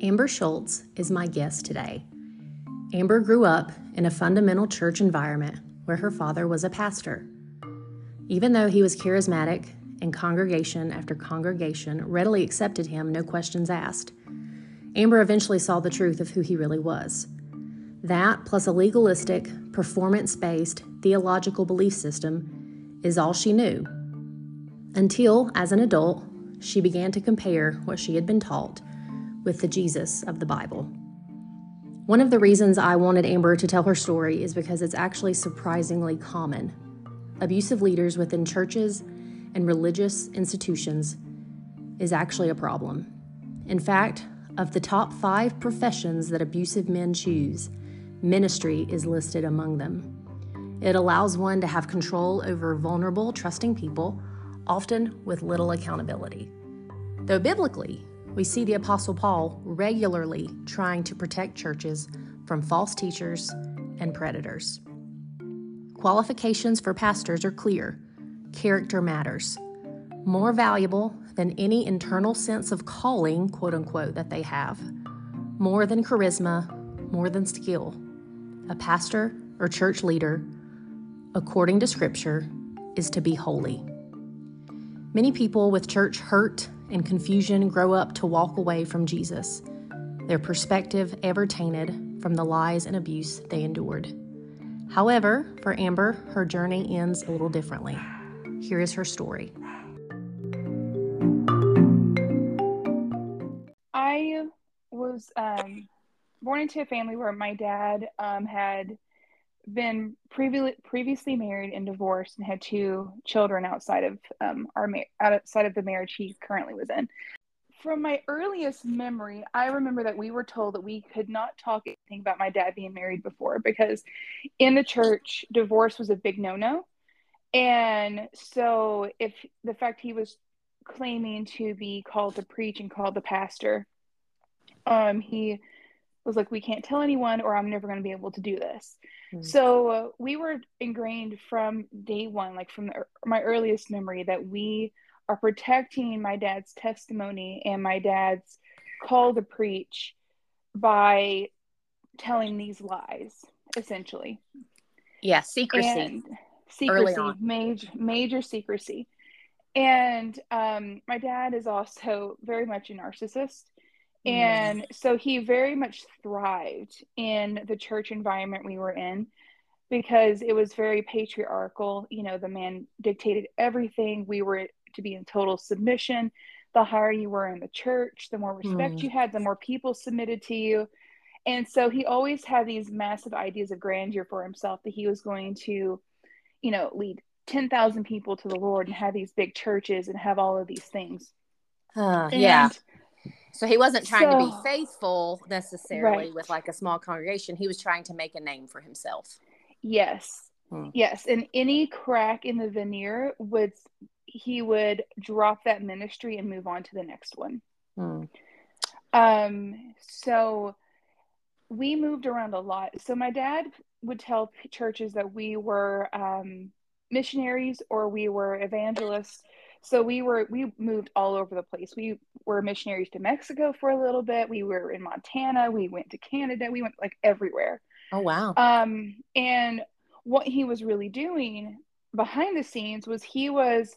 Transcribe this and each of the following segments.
Amber Schultz is my guest today. Amber grew up in a fundamental church environment where her father was a pastor. Even though he was charismatic and congregation after congregation readily accepted him, no questions asked, Amber eventually saw the truth of who he really was. That, plus a legalistic, performance based theological belief system, is all she knew. Until, as an adult, she began to compare what she had been taught with the Jesus of the Bible. One of the reasons I wanted Amber to tell her story is because it's actually surprisingly common. Abusive leaders within churches and religious institutions is actually a problem. In fact, of the top five professions that abusive men choose, ministry is listed among them. It allows one to have control over vulnerable, trusting people, often with little accountability. Though biblically, we see the Apostle Paul regularly trying to protect churches from false teachers and predators. Qualifications for pastors are clear character matters. More valuable than any internal sense of calling, quote unquote, that they have. More than charisma, more than skill. A pastor or church leader, according to Scripture, is to be holy. Many people with church hurt and confusion grow up to walk away from Jesus, their perspective ever tainted from the lies and abuse they endured. However, for Amber, her journey ends a little differently. Here is her story. I was um, born into a family where my dad um, had been previ- previously married and divorced and had two children outside of um, our ma- outside of the marriage he currently was in. From my earliest memory, I remember that we were told that we could not talk anything about my dad being married before because in the church, divorce was a big no-no. And so if the fact he was claiming to be called to preach and called the pastor, um, he was like, we can't tell anyone or I'm never going to be able to do this. Mm-hmm. So uh, we were ingrained from day one, like from the, my earliest memory, that we are protecting my dad's testimony and my dad's call to preach by telling these lies, essentially. Yeah, secrecy. And secrecy, major, major secrecy. And um, my dad is also very much a narcissist. And so he very much thrived in the church environment we were in because it was very patriarchal. You know, the man dictated everything. We were to be in total submission. The higher you were in the church, the more respect mm. you had, the more people submitted to you. And so he always had these massive ideas of grandeur for himself that he was going to, you know, lead 10,000 people to the Lord and have these big churches and have all of these things. Uh, yeah. So he wasn't trying so, to be faithful necessarily right. with like a small congregation. He was trying to make a name for himself. Yes. Hmm. Yes. And any crack in the veneer would he would drop that ministry and move on to the next one. Hmm. Um so we moved around a lot. So my dad would tell churches that we were um missionaries or we were evangelists so we were we moved all over the place. We were missionaries to mexico for a little bit. We were in montana. We went to canada. We went like everywhere. Oh wow. Um and what he was really doing behind the scenes was he was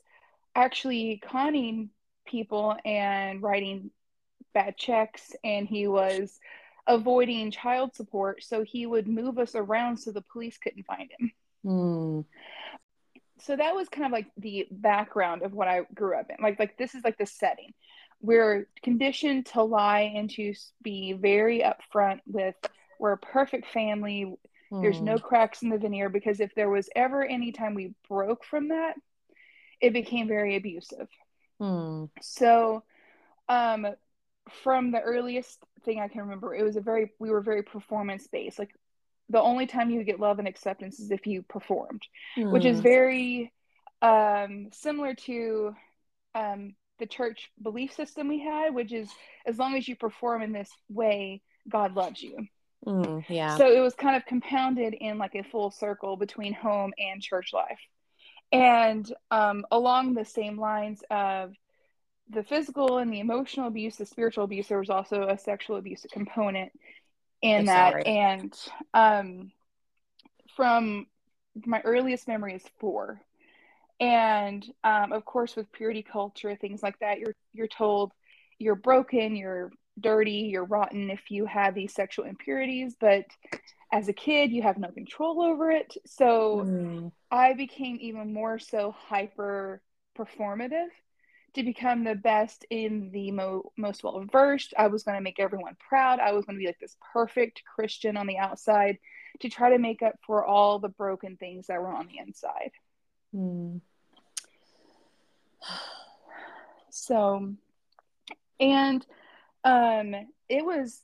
actually conning people and writing bad checks and he was avoiding child support. So he would move us around so the police couldn't find him. Mm so that was kind of like the background of what I grew up in. Like like this is like the setting. We're conditioned to lie and to be very upfront with we're a perfect family. Mm. There's no hmm. cracks in the veneer because if there was ever any time we broke from that, it became very abusive. Mm. So um from the earliest thing I can remember, it was a very we were very performance based. Like the only time you get love and acceptance is if you performed, mm. which is hmm. very um, similar to um, the church belief system we had, which is as long as you perform in this way, God loves you. Mm, yeah. So it was kind of compounded in like a full circle between home and church life. And um, along the same lines of the physical and the emotional abuse, the spiritual abuse, there was also a sexual abuse component in that. And um, from my earliest memory is four. And um, of course, with purity culture, things like that, you're you're told you're broken, you're dirty, you're rotten if you have these sexual impurities. But as a kid, you have no control over it. So Mm. I became even more so hyper performative to become the best in the mo- most well versed. I was going to make everyone proud. I was going to be like this perfect Christian on the outside to try to make up for all the broken things that were on the inside. Mm. So, and um, it was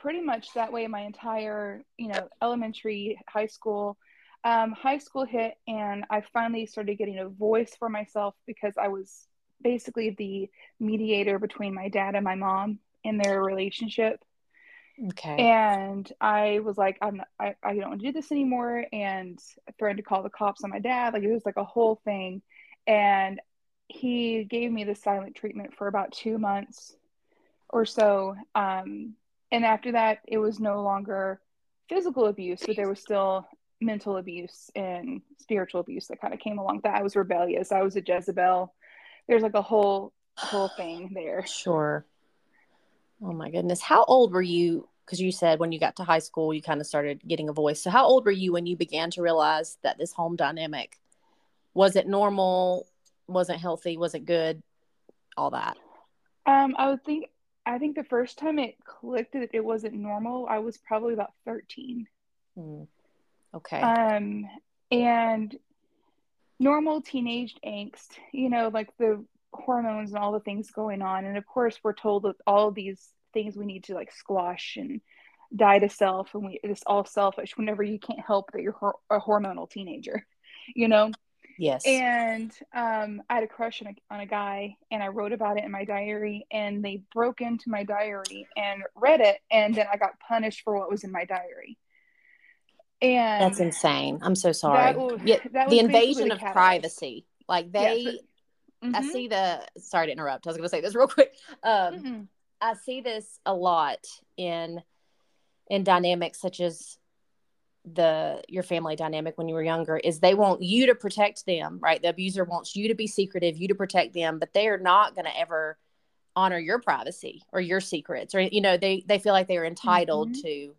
pretty much that way my entire, you know, elementary, high school. Um, high school hit, and I finally started getting a voice for myself because I was basically the mediator between my dad and my mom in their relationship. Okay. And I was like, I'm not, I, I don't want to do this anymore. And I threatened to call the cops on my dad. Like it was like a whole thing. And he gave me the silent treatment for about two months or so. Um, and after that, it was no longer physical abuse, but there was still mental abuse and spiritual abuse that kind of came along. That I was rebellious. I was a Jezebel. There's like a whole whole thing there. Sure. Oh my goodness. How old were you? Because you said when you got to high school, you kind of started getting a voice. So, how old were you when you began to realize that this home dynamic was it normal? Wasn't healthy? Wasn't good? All that. Um, I would think I think the first time it clicked that it wasn't normal, I was probably about 13. Hmm. Okay. Um, and normal teenage angst, you know, like the hormones and all the things going on. And of course, we're told that all of these things we need to like squash and die to self, and we it's all selfish. Whenever you can't help that you're a hormonal teenager, you know. yes. And um, I had a crush on a, on a guy, and I wrote about it in my diary. And they broke into my diary and read it, and then I got punished for what was in my diary. And That's insane. I'm so sorry. yeah, the invasion of catalyst. privacy. Like they, Yes, but- I see the. Sorry to interrupt. I was going to say this real quick. Um, Mm-mm. I see this a lot in in dynamics such as the your family dynamic when you were younger is they want you to protect them right the abuser wants you to be secretive you to protect them but they are not going to ever honor your privacy or your secrets or you know they they feel like they're entitled Mhm. to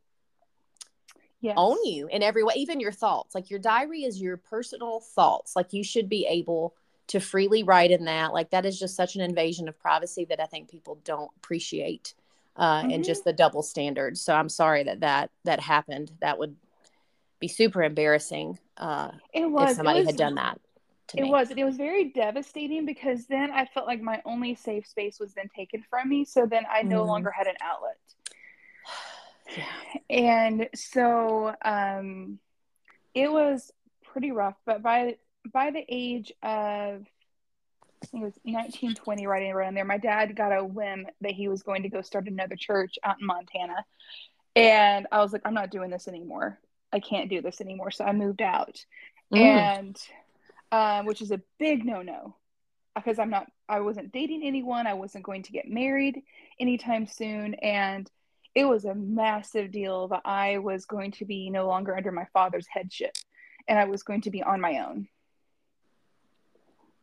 Yes. own you in every way even your thoughts like your diary is your personal thoughts like you should be able to freely write in that like that is just such an invasion of privacy that i think people don't appreciate uh, and Mhm. just the double standards so i'm sorry that that that happened that would be super embarrassing uh, It was. if somebody it was, had done that to It me was. It was very devastating because then I felt like my only safe space was then taken from me. So then I no Mhm. longer had an outlet. Yeah and so um, it was pretty rough. But by by the age of I think it was 1920, right around there, my dad got a whim that he was going to go start another church out in Montana, and I was like, I'm not doing this anymore. I can't do this anymore. So I moved out, Mm. and um, which is a big no no because I'm not. I wasn't dating anyone. I wasn't going to get married anytime soon, and it was a massive deal that I was going to be no longer under my father's headship, and I was going to be on my own.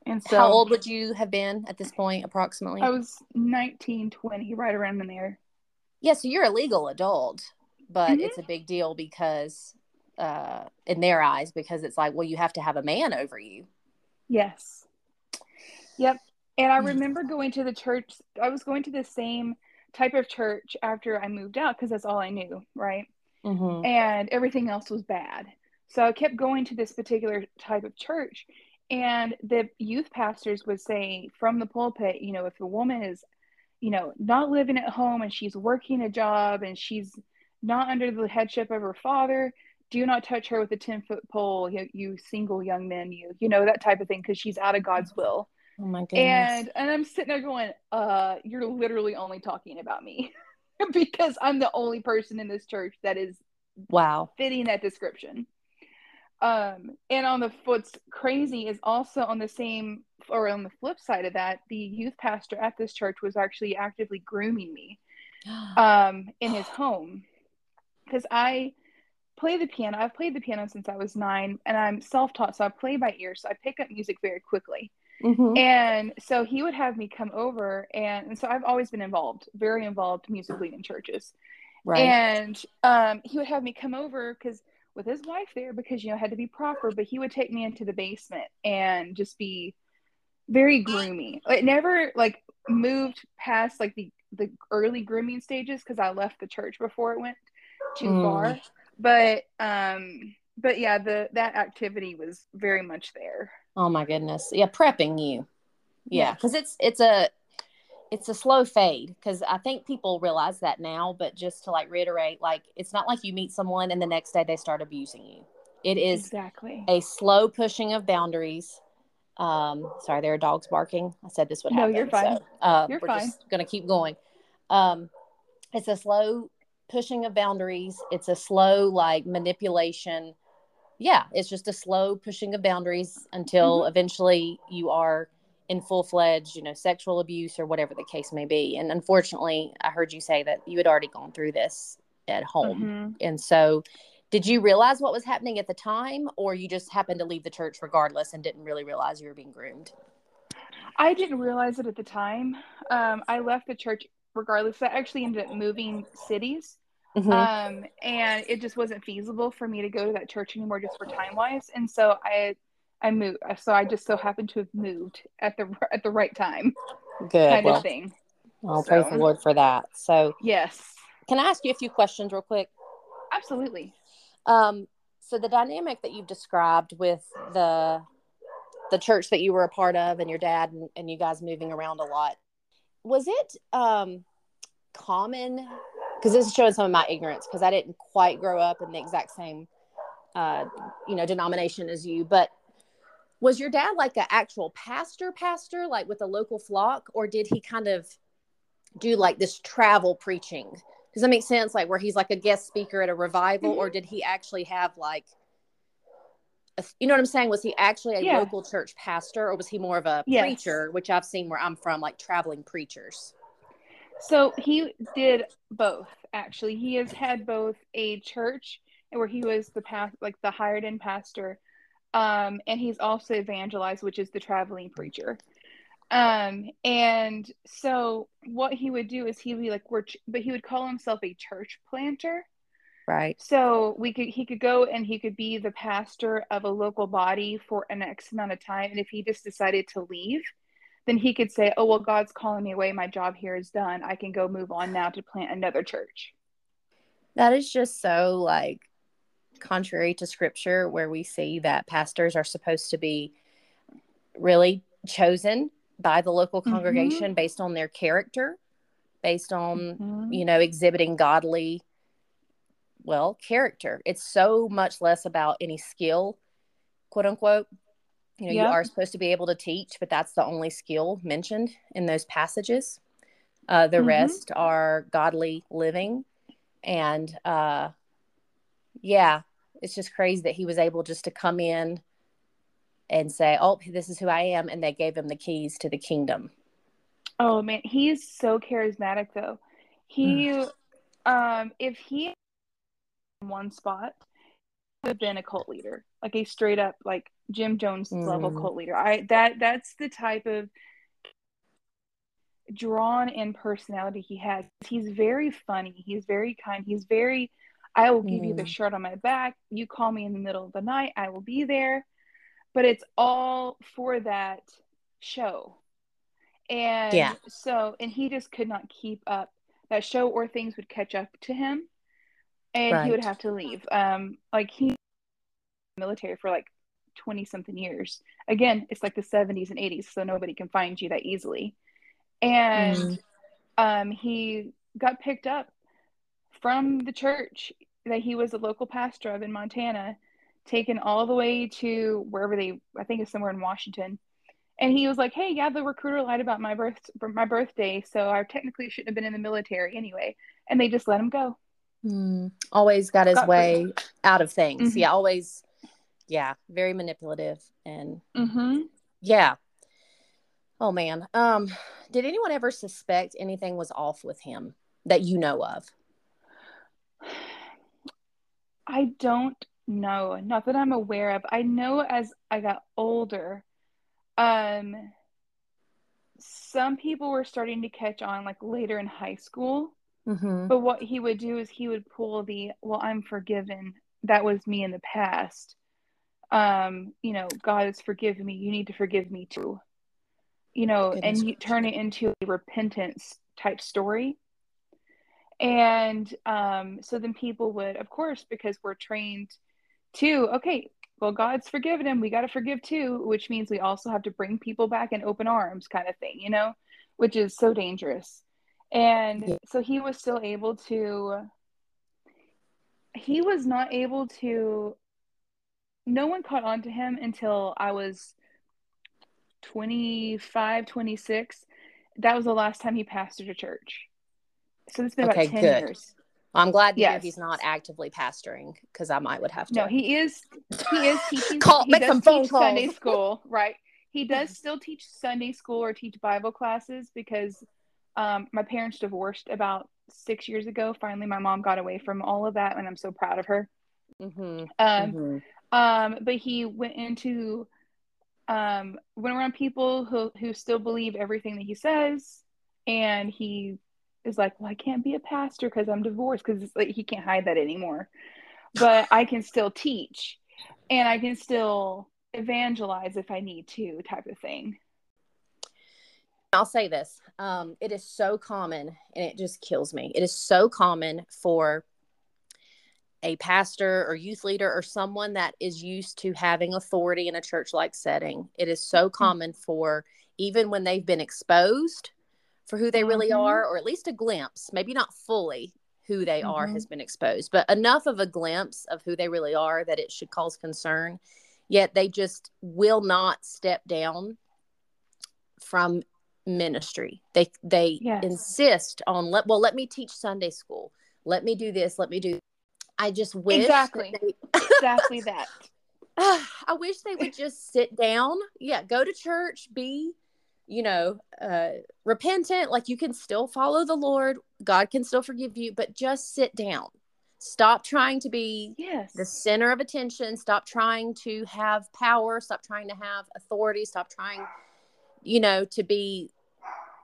And so how old would you have been at this point approximately I was 19, 20, right around in there. yeah so you're a legal adult but Mhm. it's a big deal because uh in their eyes because it's like well you have to have a man over you Yes. Yep. And I Mm. remember going to the church. I was going to the same type of church after I moved out because that's all I knew, right? mm-hmm. And everything else was bad. So I kept going to this particular type of church. And the youth pastors would say from the pulpit, you know, if a woman is, you know, not living at home and she's working a job and she's not under the headship of her father, do not touch her with a 10 foot pole, you, you single young men, you, you know, that type of thing, because she's out of God's will. Oh my goodness And and I'm sitting there going, uh, you're literally only talking about me because I'm the only person in this church that is wow fitting that description. Um, and on the what's crazy is also on the same or on the flip side of that, the youth pastor at this church was actually actively grooming me um, in his home because I play the piano. I've played the piano since I was nine, and I'm self-taught, so I play by ear. So I pick up music very quickly. Mm-hmm. And so he would have me come over, and, and so I've always been involved, very involved musically in churches. Right. And um, he would have me come over because with his wife there, because you know, had to be proper, but he would take me into the basement and just be very groomy. It never like moved past like the the early grooming stages because I left the church before it went too mm. far. But um but yeah, the that activity was very much there. Oh my goodness. Yeah, prepping you. Yeah, because it's it's a it's a slow fade because I think people realize that now, but just to like reiterate, like it's not like you meet someone and the next day they start abusing you. It is exactly a slow pushing of boundaries. Um, sorry, there are dogs barking. I said this would happen. No, you're fine. So, uh, you're we're fine. just gonna keep going. Um, it's a slow pushing of boundaries. It's a slow like manipulation. Yeah, it's just a slow pushing of boundaries until mm-hmm. eventually you are in full fledged, you know, sexual abuse or whatever the case may be. And unfortunately, I heard you say that you had already gone through this at home. Mm-hmm. And so, did you realize what was happening at the time, or you just happened to leave the church regardless and didn't really realize you were being groomed? I didn't realize it at the time. Um, I left the church regardless. I actually ended up moving cities. Mm-hmm. Um, and it just wasn't feasible for me to go to that church anymore just for time wise. And so I I moved. So I just so happened to have moved at the at the right time. Good kind well, of thing. I'll so, praise the Lord for that. So yes, can I ask you a few questions real quick? Absolutely. Um, so the dynamic that you've described with the the church that you were a part of and your dad and, and you guys moving around a lot was it um common because this is showing some of my ignorance because i didn't quite grow up in the exact same uh you know denomination as you. But was your dad like an actual pastor pastor like with a local flock? Or did he kind of do like this travel preaching? Does that make sense? Like where he's like a guest speaker at a revival? Mm-hmm. or did he actually have like a, you know what i'm saying? Was he actually a yeah. local church pastor? Or was he more of a yes. preacher which i've seen where i'm from like traveling preachers so he did both actually he has had both a church where he was the past like the hired in pastor um, and he's also evangelized, which is the traveling preacher. Um, and so what he would do is he would be like, we're, ch- but he would call himself a church planter. Right. So we could, he could go and he could be the pastor of a local body for an X amount of time. And if he just decided to leave, then he could say, oh, well, God's calling me away. My job here is done. I can go move on now to plant another church. That is just so like contrary to scripture where we see that pastors are supposed to be really chosen by the local mm-hmm. congregation mm-hmm. based on their character based on mm-hmm. you know exhibiting godly well character it's so much less about any skill quote unquote you know yep. you are supposed to be able to teach but that's the only skill mentioned in those passages uh, the mm-hmm. rest are godly living and uh, yeah it's just crazy that he was able just to come in and say, "Oh, this is who I am," and they gave him the keys to the kingdom. Oh man, he's so charismatic though. He, mm. um, if he in one spot, would have been a cult leader, like a straight up like Jim Jones mm. level cult leader. I that that's the type of drawn in personality he has. He's very funny. He's very kind. He's very I will give mm. you the mm. shirt on my back. You call me in the middle of the night, I will be there. But it's all for that show. And yeah. so, and he just could not keep up that show, or things would catch up to him and right. he would have to leave. Um, like he military for like 20 something years. Again, it's like the 70s and 80s, so nobody can find you that easily. And mm. um, he got picked up from the church that he was a local pastor of in Montana, taken all the way to wherever they, I think it's somewhere in Washington. And he was like, "Hey, yeah, the recruiter lied about my birth, my birthday, so I technically shouldn't have been in the military anyway." And they just let him go. Mm, always got his got way out of things. Mm-hmm. Yeah, always. Yeah, very manipulative and Mm-hmm. yeah. Oh man. Um, did anyone ever suspect anything was off with him that you know of? I don't know, not that I'm aware of. I know as I got older, um, some people were starting to catch on like later in high school. Mm-hmm. But what he would do is he would pull the, well, I'm forgiven. That was me in the past. Um, you know, God has forgiven me. You need to forgive me too. You know, Goodness and you turn it into a repentance type story. And um, so then people would, of course, because we're trained to, okay, well, God's forgiven him. We got to forgive too, which means we also have to bring people back in open arms, kind of thing, you know, which is so dangerous. And Yeah. so he was still able to, he was not able to, no one caught on to him until I was 25, 26. That was the last time he pastored a church. So it's been Okay, about 10 good. years. I'm glad to hear Yes. he's not actively pastoring because I might would have to. No, he is. He is teaching. Call- he make does some phone teach Sunday school, right? He does still teach Sunday school or teach Bible classes because um, my parents divorced about six years ago. Finally, my mom got away from all of that, and I'm so proud of her. Mhm, Um, mhm. Um, but he went into um, went around people who who still believe everything that he says, and he is like, "Well, I can't be a pastor because I'm divorced because like, he can't hide that anymore." But I can still teach, and I can still evangelize if I need to, type of thing. I'll say this. Um, it is so common and it just kills me. It is so common for a pastor or youth leader or someone that is used to having authority in a church like setting. It is so common for even when they've been exposed for who they really Mhm. are, or at least a glimpse, maybe not fully who they are Mhm. has been exposed, but enough of a glimpse of who they really are that it should cause concern. Yet they just will not step down from ministry. They they Yes. insist on let well let me teach Sunday school. Let me do this, let me do I just wish that Exactly. they- Exactly that. I wish they would just sit down. Yeah, go to church, be, you know, uh, repentant. Like you can still follow the Lord, God can still forgive you, but just sit down. Stop trying to be Yes. the center of attention. Stop trying to have power. Stop trying to have authority. Stop trying, you know, to be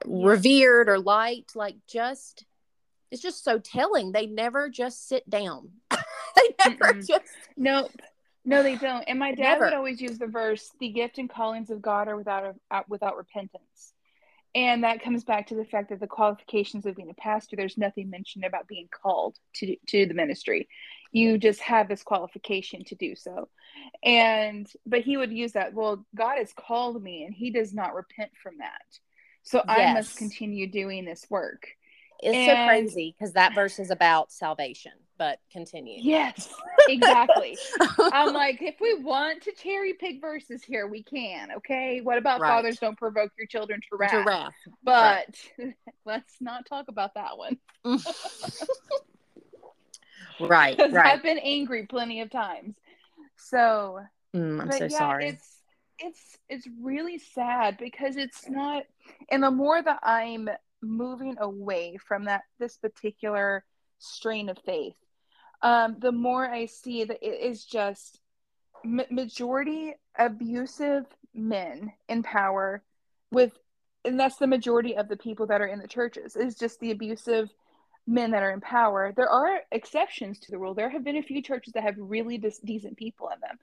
revered or liked. Like just, it's just so telling. They never just sit down. they never Mm-mm. just Nope. No, they don't. And my dad Never. would always use the verse, "The gift and callings of God are without uh, without repentance," and that comes back to the fact that the qualifications of being a pastor, there's nothing mentioned about being called to to the ministry. You just have this qualification to do so, and but he would use that. Well, God has called me, and He does not repent from that, so I must continue doing this work. It's so crazy because that verse is about salvation, but continue. Yes, exactly. I'm like, if we want to cherry pick verses here, we can. Okay. What about Right. fathers don't provoke your children to wrath? giraffe. But let's not talk about that one. right, Because right. I've been angry plenty of times. So, Mm, I'm so yeah, sorry. it's it's it's really sad because it's not. And the more that I'm moving away from that this particular strain of faith, um, the more I see that it is just ma- majority abusive men in power with and that's the majority of the people that are in the churches is just the abusive men that are in power. There are exceptions to the rule. There have been a few churches that have really dis- decent people in them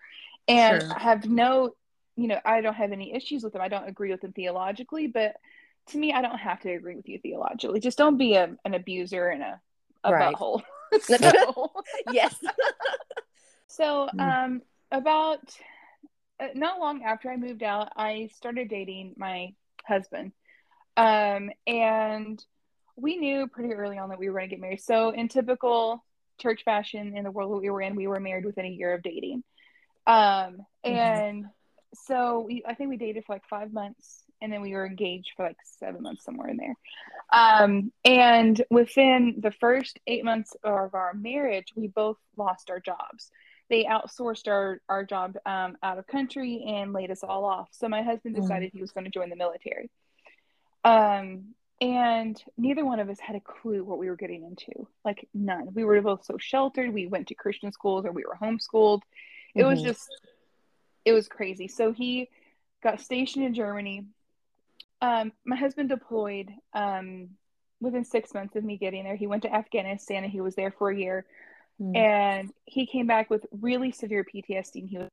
and Sure. have no you know i don't have any issues with them. I don't agree with them theologically but to me i don't have to agree with you theologically just don't be a, an abuser and a, a Right. butthole so, yes. so Mm. um about uh, not long after I moved out, I started dating my husband. Um, and we knew pretty early on that we were going to get married. So, in typical church fashion in the world that we were in, we were married within a year of dating. Um, Mhm. and so we, I think we dated for like five months and then we were engaged for like seven months, somewhere in there. Um, and within the first eight months of our marriage, we both lost our jobs. they outsourced our our job um, out of country and laid us all off. So my husband Mm. decided he was going to join the military. Um, and neither one of us had a clue what we were getting into. Like none. We were both so sheltered. We went to Christian schools or we were homeschooled. It was Mhm. just it was crazy. So he got stationed in Germany. Um, my husband deployed um, within six months of me getting there. He went to Afghanistan and he was there for a year. Mm. And he came back with really severe PTSD and he was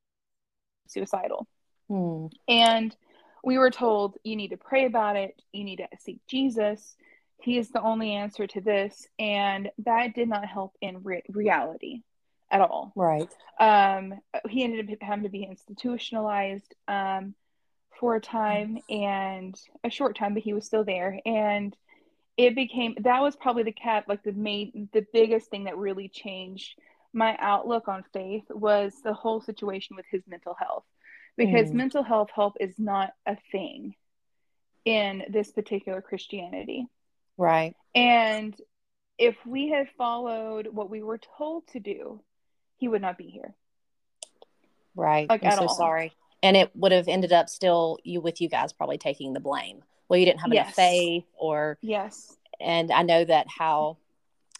suicidal. Mm. And we were told, you need to pray about it, you need to seek Jesus. He is the only answer to this. And that did not help in re- reality at all. Right. Um, he ended up having to be institutionalized um, for a time and a short time, but he was still there. And it became that was probably the cat like the main the biggest thing that really changed my outlook on faith was the whole situation with his mental health because Mm. mental health help is not a thing in this particular Christianity. Right. And if we had followed what we were told to do, he would not be here. Right. Like, I'm so all. sorry. And it would have ended up still you with you guys probably taking the blame. Well, you didn't have enough faith or Yes. and I know that how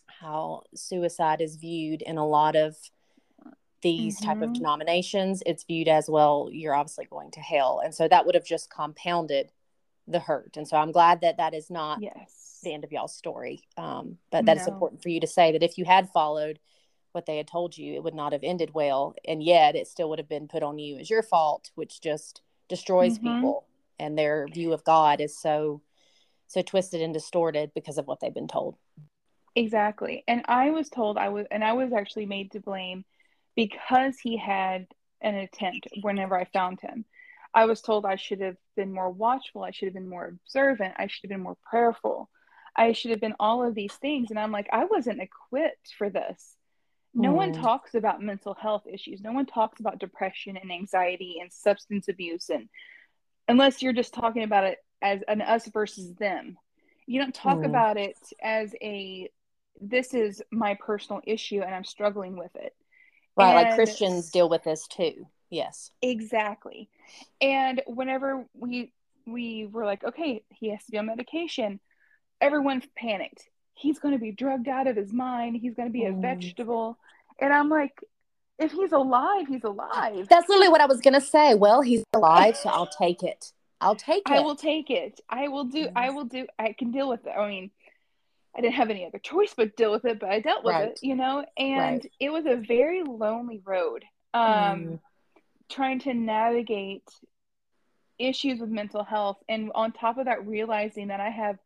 how suicide is viewed in a lot of these type of Mhm. denominations, it's viewed as well, you're obviously going to hell. And so that would have just compounded the hurt. And so I'm glad that that is not Yes. the end of y'all's story. Um, but that is No. important for you to say that if you had followed what they had told you, it would not have ended well. And yet it still would have been put on you as your fault, which just destroys Mhm. people. And their view of God is so, so twisted and distorted because of what they've been told. Exactly. And I was told I was, and I was actually made to blame because he had an attempt whenever I found him. I was told I should have been more watchful. I should have been more observant. I should have been more prayerful. I should have been all of these things. And I'm like, I wasn't equipped for this. No one Mm. talks about mental health issues. No one talks about depression and anxiety and substance abuse. And unless you're just talking about it as an us versus them, you don't talk Mm. about it as a this is my personal issue and I'm struggling with it. Right. like Christians deal with this too. Yes. Exactly. And whenever we we were like, okay, he has to be on medication, everyone panicked. He's going to be drugged out of his mind. He's going to be a Mm. vegetable. And I'm like, if he's alive, he's alive. That's literally what I was going to say. Well, he's alive, so I'll take it. I'll take it. I will take it. I will do. I will do. I can deal with it. I mean, I didn't have any other choice but deal with it, but I dealt with Right. it, you know. And Right. it was a very lonely road. Um, Mm. trying to navigate issues with mental health, and on top of that, realizing that I have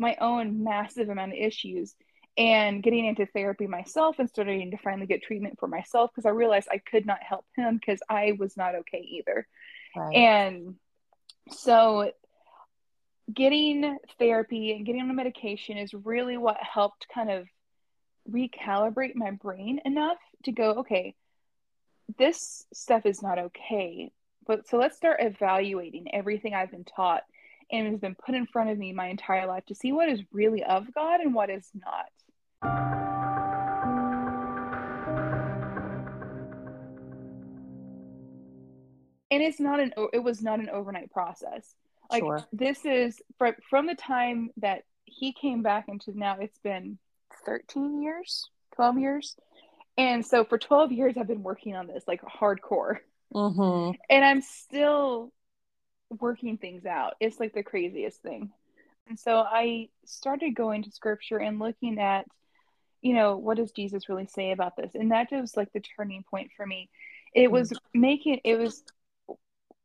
my own massive amount of issues, and getting into therapy myself and starting to finally get treatment for myself because I realized I could not help him because I was not okay either. Right. And so getting therapy and getting on medication is really what helped kind of recalibrate my brain enough to go, okay, this stuff is not okay. But so let's start evaluating everything I've been taught and has been put in front of me my entire life to see what is really of God and what is not. And it's not an it was not an overnight process. Like Sure. this is from from the time that he came back into now it's been 13 years, 12 years. And so for 12 years I've been working on this like hardcore Mm-hmm. and I'm still working things out. It's like the craziest thing. And so I started going to scripture and looking at, you know, what does Jesus really say about this? And that was like the turning point for me. It was making, it was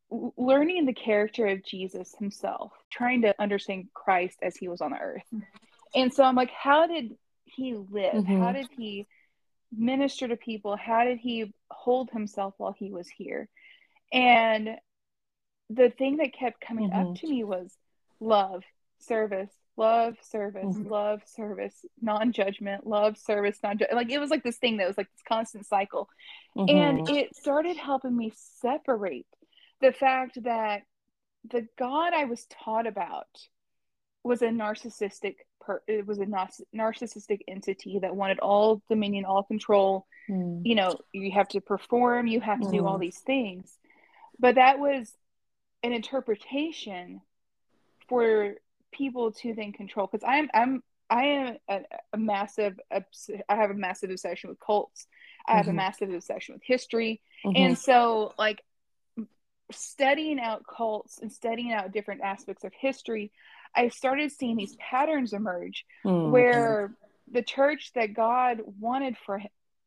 learning the character of Jesus himself, trying to understand Christ as he was on the earth. And so I'm like, how did he live? Mhm. How did he minister to people? How did he hold himself while he was here? And the thing that kept coming up Mhm. to me was love, service, love, service, Mhm. love, service, non judgment, love, service, non like it was like this thing that was like this constant cycle. And Mhm. it started helping me separate the fact that the God I was taught about was a narcissistic per it was a narcissistic entity that wanted all dominion all control mm. you know you have to perform you have to mm. do all hmm. these things but that was an interpretation for people to then control because i'm i'm i am a, a, massive i have a massive obsession with cults i have mm-hmm. a massive obsession with history mm-hmm. and so like studying out cults and studying out different aspects of history I started seeing these patterns emerge mm, where the church that God wanted for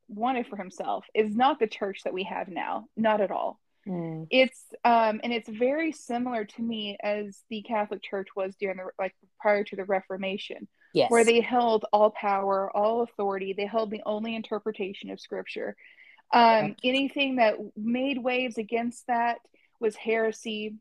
wanted for himself is not the church that we have now, not at all. Mm. It's um and it's very similar to me as the Catholic Church was during the like prior to the Reformation. Yes. Where they held all power, all authority, they held the only interpretation of scripture. Um, anything that made waves against that was heresy,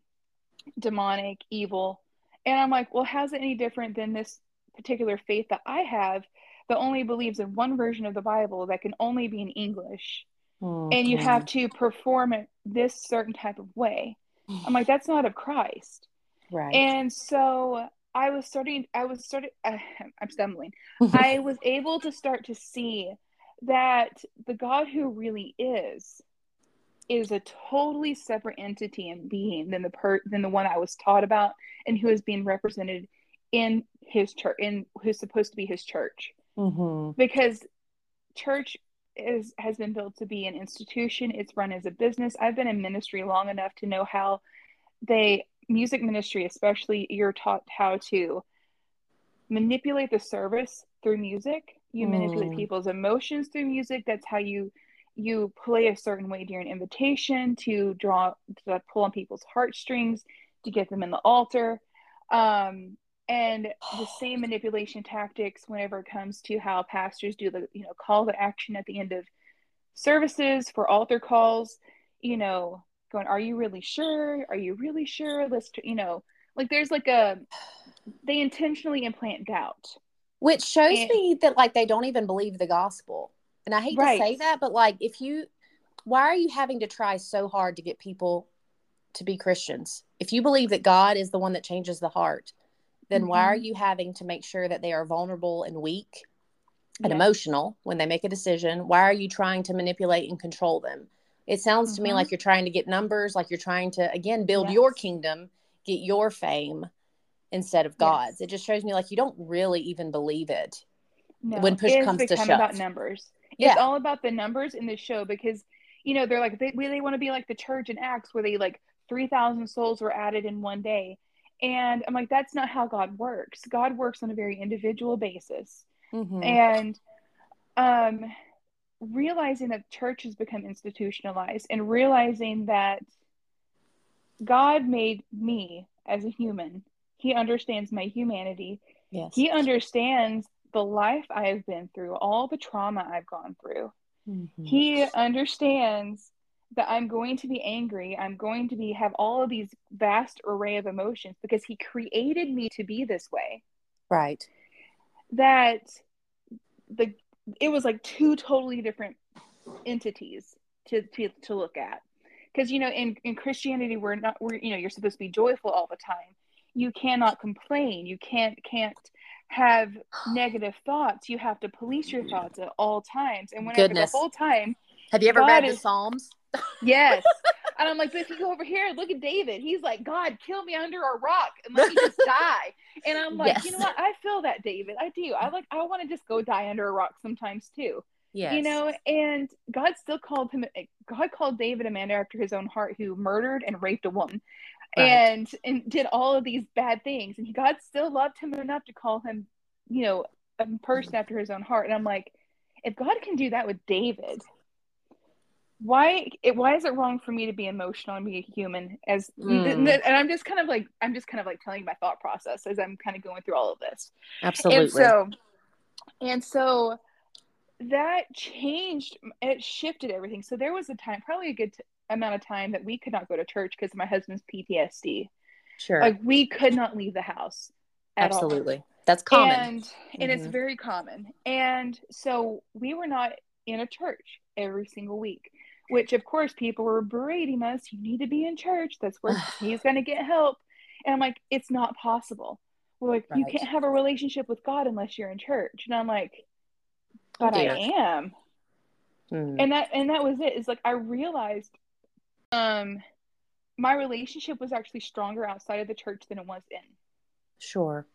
demonic, evil, and I'm like, well, how's it any different than this particular faith that I have that only believes in one version of the Bible that can only be in English? Mm-hmm. And you have to perform it this certain type of way. I'm like, that's not of Christ. Right. And so I was starting, I was starting, uh, I'm stumbling. I was able to start to see that the God who really is is a totally separate entity and being than the per than the one I was taught about and who is being represented in his church in who's supposed to be his church mm-hmm. because church is has been built to be an institution. It's run as a business. I've been in ministry long enough to know how they music ministry especially you're taught how to manipulate the service through music. You mm. manipulate people's emotions through music. That's how you you play a certain way during invitation to draw to pull on people's heartstrings to get them in the altar. Um, and the same manipulation tactics whenever it comes to how pastors do the you know call to action at the end of services for altar calls you know going are you really sure are you really sure let's you know like there's like a they intentionally implant doubt which shows and, me that like they don't even believe the gospel and I hate right. to say that, but like if you why are you having to try so hard to get people to be Christians? If you believe that God is the one that changes the heart, then mm-hmm. why are mm-hmm. you having to make sure that they are vulnerable and weak and yeah. emotional when they make a decision? Why are you trying to manipulate and control them? It sounds mm-hmm. to me like mm-hmm. you're trying to get numbers, like you're trying to again build yes. your kingdom, get your fame instead of God's. Yes. It just shows me like you don't really even believe it. No, when push comes to shove. about numbers. Yeah. It's all about the numbers in the show because, you know, they're like, they, they want to be like the church in Acts where they like 3,000 souls were added in one day. And I'm like, that's not how God works. God works on a very individual basis. Mm-hmm. And um, realizing that church has become institutionalized and realizing that God made me as a human. He understands my humanity. Yes. He understands the life I have been through, all the trauma I've gone through. Mm-hmm. He understands that I'm going to be angry. I'm going to be have all of these vast array of emotions because he created me to be this way. Right. That the it was like two totally different entities to to, to look at. Because you know, in, in Christianity we're not we're you know, you're supposed to be joyful all the time. You cannot complain. You can't can't have negative thoughts. You have to police your thoughts at all times. And whenever Goodness. the whole time Have you ever God read is, the Psalms? Yes. and I'm like, but if you go over here, look at David. He's like, God, kill me under a rock and let me just die. And I'm like, yes. you know what? I feel that, David. I do. I like I want to just go die under a rock sometimes too. Yes. You know, and God still called him God called David a man after his own heart who murdered and raped a woman right. and and did all of these bad things and god still loved him enough to call him you know a person after his own heart and i'm like if god can do that with david why it, why is it wrong for me to be emotional and be a human as mm. and i'm just kind of like i'm just kind of like telling my thought process as i'm kind of going through all of this absolutely and so and so that changed it shifted everything so there was a time probably a good t- amount of time that we could not go to church because my husband's PTSD. Sure. Like we could not leave the house. Absolutely. All. That's common. And mm-hmm. and it's mm-hmm. very common. And so we were not in a church every single week, which of course people were berating us, you need to be in church. That's where he's gonna get help. And I'm like, it's not possible. well, like Right. you can't have a relationship with God unless you're in church. And I'm like, but I am. Mm. And that and that was it. It's like I realized um my relationship was actually stronger outside of the church than it was in. Sure.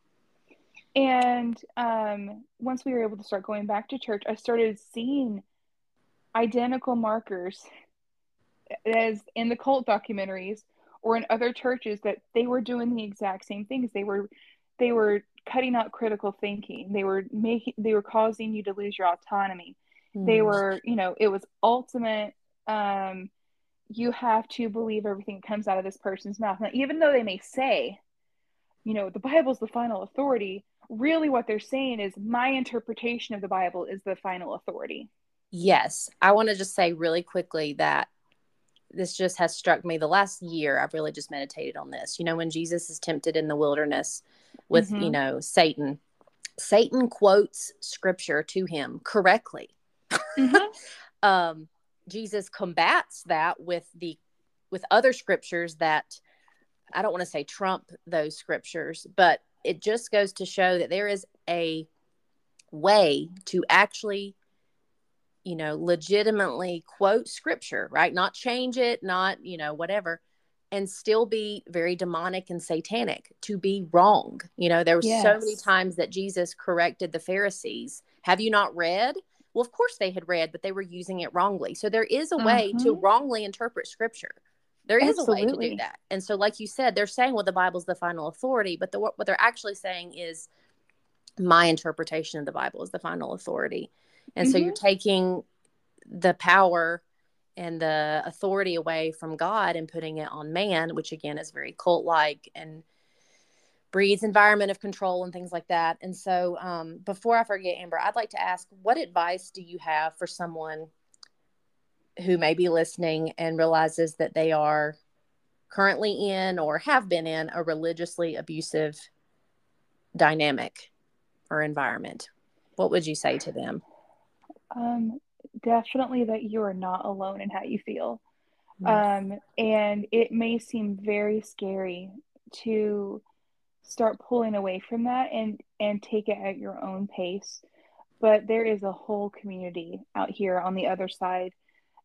And um, once we were able to start going back to church, I started seeing identical markers as in the cult documentaries or in other churches that they were doing the exact same things. They were they were cutting out critical thinking. They were making they were causing you to lose your autonomy. They Mm. were, you know, it was ultimate um you have to believe everything that comes out of this person's mouth. Now, even though they may say, you know, the Bible's the final authority, really what they're saying is my interpretation of the Bible is the final authority. Yes. I want to just say really quickly that this just has struck me the last year. I've really just meditated on this. You know, when Jesus is tempted in the wilderness with, you Mhm. know, Satan, Satan quotes scripture to him correctly. um, Jesus combats that with the with other scriptures that I don't want to say trump those scriptures, but it just goes to show that there is a way to actually you know legitimately quote scripture right? Not change it not you know whatever and still be very demonic and satanic to be wrong. You know there were so many times that jesus corrected the pharisees. Have you not read? Well of course they had read but they were using it wrongly. So there is a way to Mhm. wrongly interpret scripture. There is a way to do that. And so like you said they're saying well the bible's the final authority but the, what they're actually saying is my interpretation of the bible is the final authority and so you're taking the power and the authority away from God and putting it on man, which again is very cult like and breeds environment of control and things like that. And so, um, before I forget, Amber, I'd like to ask what advice do you have for someone who may be listening and realizes that they are currently in or have been in a religiously abusive dynamic or environment? What would you say to them? Um, definitely that you are not alone in how you feel. Um, and it may seem very scary to start pulling away from that and and take it at your own pace. But there is a whole community out here on the other side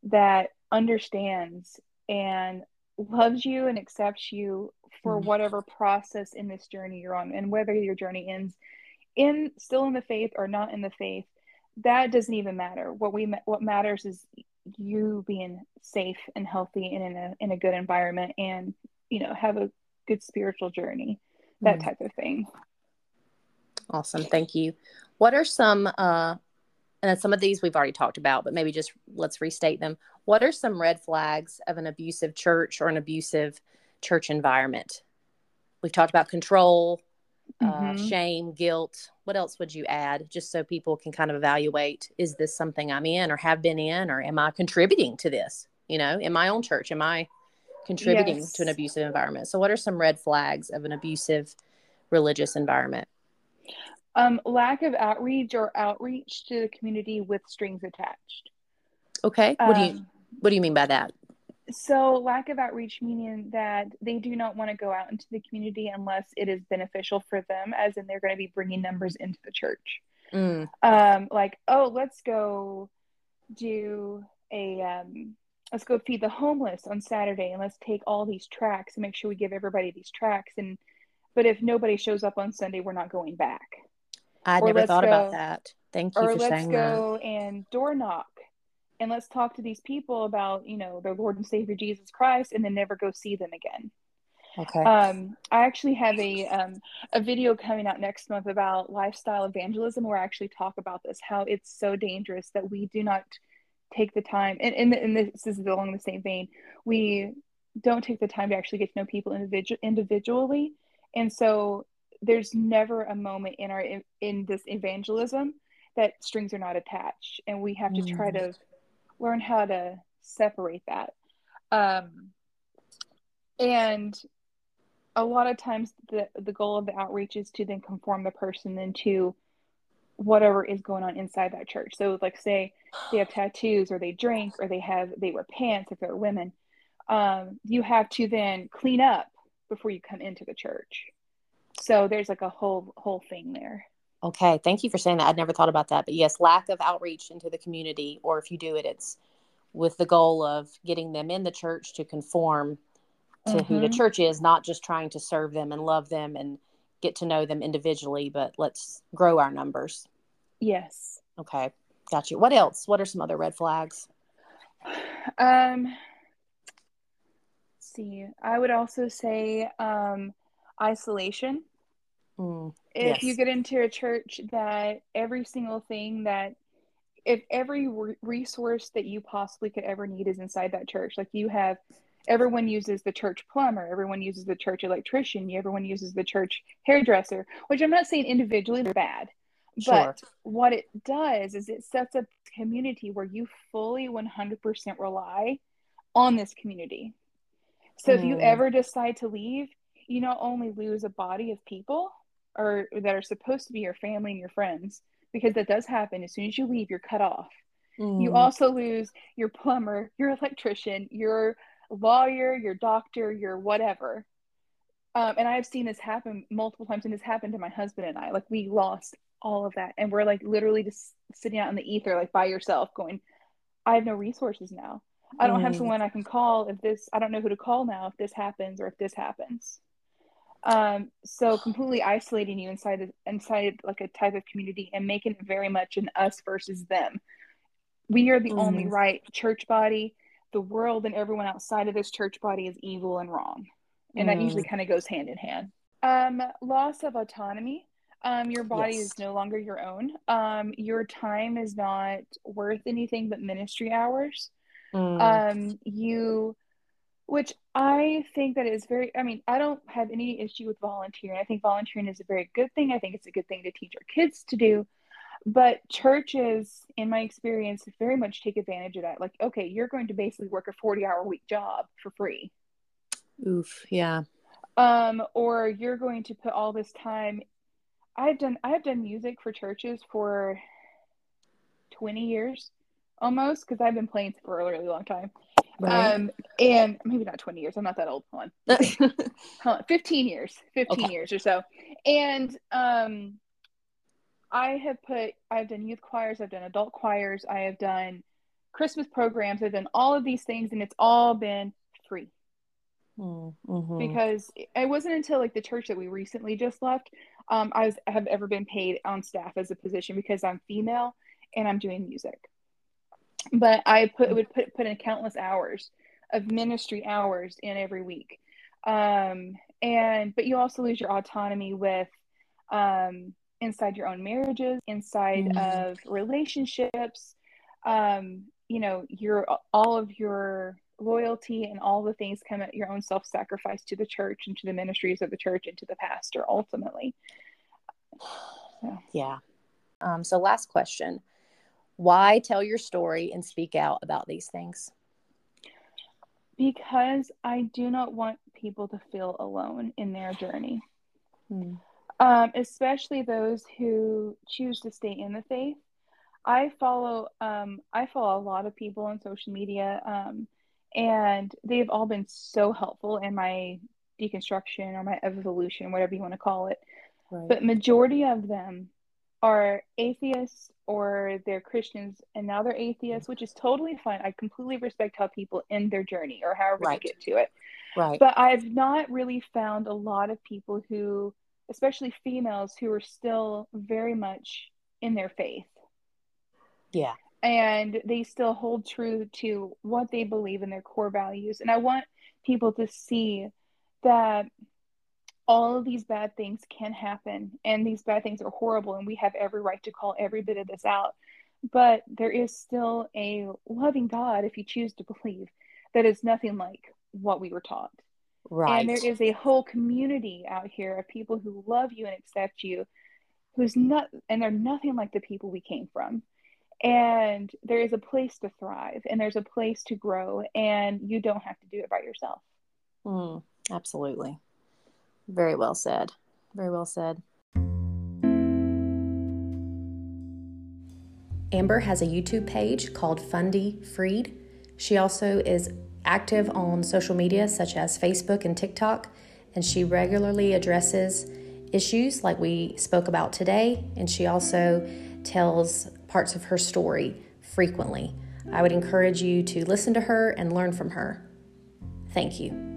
that understands and loves you and accepts you for Mhm. whatever process in this journey you're on and whether your journey ends in still in the faith or not in the faith that doesn't even matter what we what matters is you being safe and healthy and in a in a good environment and you know have a good spiritual journey that Mhm. type of thing Awesome. Thank you. What are some, uh, and some of these we've already talked about, but maybe just let's restate them. What are some red flags of an abusive church or an abusive church environment? We've talked about control, uh, Mhm. shame, guilt. What else would you add just so people can kind of evaluate is this something I'm in or have been in, or am I contributing to this? You know, in my own church, am I contributing to an abusive environment? So, what are some red flags of an abusive religious environment? um lack of outreach or outreach to the community with strings attached Okay. What do you um What do you mean by that? So, lack of outreach meaning that they do not want to go out into the community unless it is beneficial for them, as in they're going to be bringing numbers into the church. Mm, Um, like, oh, let's go do a, um, let's go feed the homeless on Saturday and let's take all these tracks and make sure we give everybody these tracks. And, but if nobody shows up on Sunday, we're not going back. I Or never thought about that. Thank you Or for let's saying go and door knock and let's talk to these people about, you know, their Lord and Savior Jesus Christ and then never go see them again. Okay. Um, I actually have a um, a video coming out next month about lifestyle evangelism, where I actually talk about this, how it's so dangerous that we do not take the time, and, and, and this is along the same vein, we don't take the time to actually get to know people individu- individually, and so there's never a moment in our in, in this evangelism that strings are not attached, and we have to try Mm. to learn how to separate that. Um, and a lot of times the the goal of the outreach is to then conform the person into whatever is going on inside that church. So like say they have tattoos or they drink or they have they wear pants if they're women. Um, you have to then clean up before you come into the church. So there's like a whole whole thing there. Okay, thank you for saying that. I'd never thought about that. But yes, lack of outreach into the community, or if you do it, it's with the goal of getting them in the church to conform to mm-hmm. who the mm-hmm. church is, not just trying to serve them and love them and get to know them individually, but let's grow our numbers. Yes. Okay. Got you. What else? What are some other red flags? Um see. I would also say um isolation. Mm, if yes. you get into a church that every single thing that if every re- resource that you possibly could ever need is inside that church like you have everyone uses the church plumber everyone uses the church electrician everyone uses the church hairdresser which i'm not saying individually they're bad sure. but what it does is it sets up a community where you fully 100% rely on this community so mm. if you mm. ever decide to leave you not only lose a body of people or that are supposed to be your family and your friends because that does happen. As soon as you leave you're cut off. Mm. you also lose your plumber your electrician your lawyer your doctor your whatever. Um, and i've seen this happen multiple times and it's happened to my husband and i. Like we lost all of that and we're like literally just sitting out in the ether like by yourself going i have no resources now. I don't mm. have someone i can call if this i don't know who to call now if this happens or if this happens um, so completely isolating you inside of, inside like a type of community and making it very much an us versus them. We are the mm only right church body. The world and everyone outside of this church body is evil and wrong, and mm. that usually mm. kind of goes hand in hand. Um, loss of autonomy. Um, your body yes. is no longer your own. Um, your time is not worth anything but ministry hours. Mm. Um, you which I think that is very, I mean, I don't have any issue with volunteering. I think volunteering is a very good thing. I think it's a good thing to teach our kids to do. But churches, in my experience, very much take advantage of that. Like, okay, you're going to basically work a 40 hour week job for free. Oof, yeah. Um, or you're going to put all this time. I've done I've done music for churches for 20 years almost because I've been playing for a really long time. Right. Um, and maybe not 20 years. I'm not that old. Hold on. Hold on. 15 years, 15 okay. years or so. And um, I have put, I've done youth choirs, I've done adult choirs, I have done Christmas programs, I've done all of these things, and it's all been free. Mm-hmm. Because it wasn't until like the church that we recently just left, um, I was, have ever been paid on staff as a position because I'm female and I'm doing music but I put would put put in countless hours of ministry hours in every week. Um, and but you also lose your autonomy with um, inside your own marriages, inside mm-hmm. of relationships. Um, you know, your all of your loyalty and all the things come at your own self-sacrifice to the church and to the ministries of the church and to the pastor ultimately. So. Yeah. Um, so last question why tell your story and speak out about these things? Because I do not want people to feel alone in their journey, hmm. um, especially those who choose to stay in the faith. I follow um, I follow a lot of people on social media, um, and they've all been so helpful in my deconstruction or my evolution, whatever you want to call it. Right. But majority of them are atheists or they're Christians and now they're atheists, which is totally fine. I completely respect how people end their journey or however right. they get to it. Right. But I've not really found a lot of people who, especially females, who are still very much in their faith. Yeah. And they still hold true to what they believe in their core values. And I want people to see that all of these bad things can happen and these bad things are horrible and we have every right to call every bit of this out. But there is still a loving god if you choose to believe that is nothing like what we were taught. Right and there is a whole community out here of people who love you and accept you who's not and they're nothing like the people we came from. And there is a place to thrive and there's a place to grow and you don't have to do it by yourself. Mm, absolutely very well said. Very well said. Amber has a YouTube page called Fundy Freed. She also is active on social media such as Facebook and TikTok, and she regularly addresses issues like we spoke about today, and she also tells parts of her story frequently. I would encourage you to listen to her and learn from her. Thank you.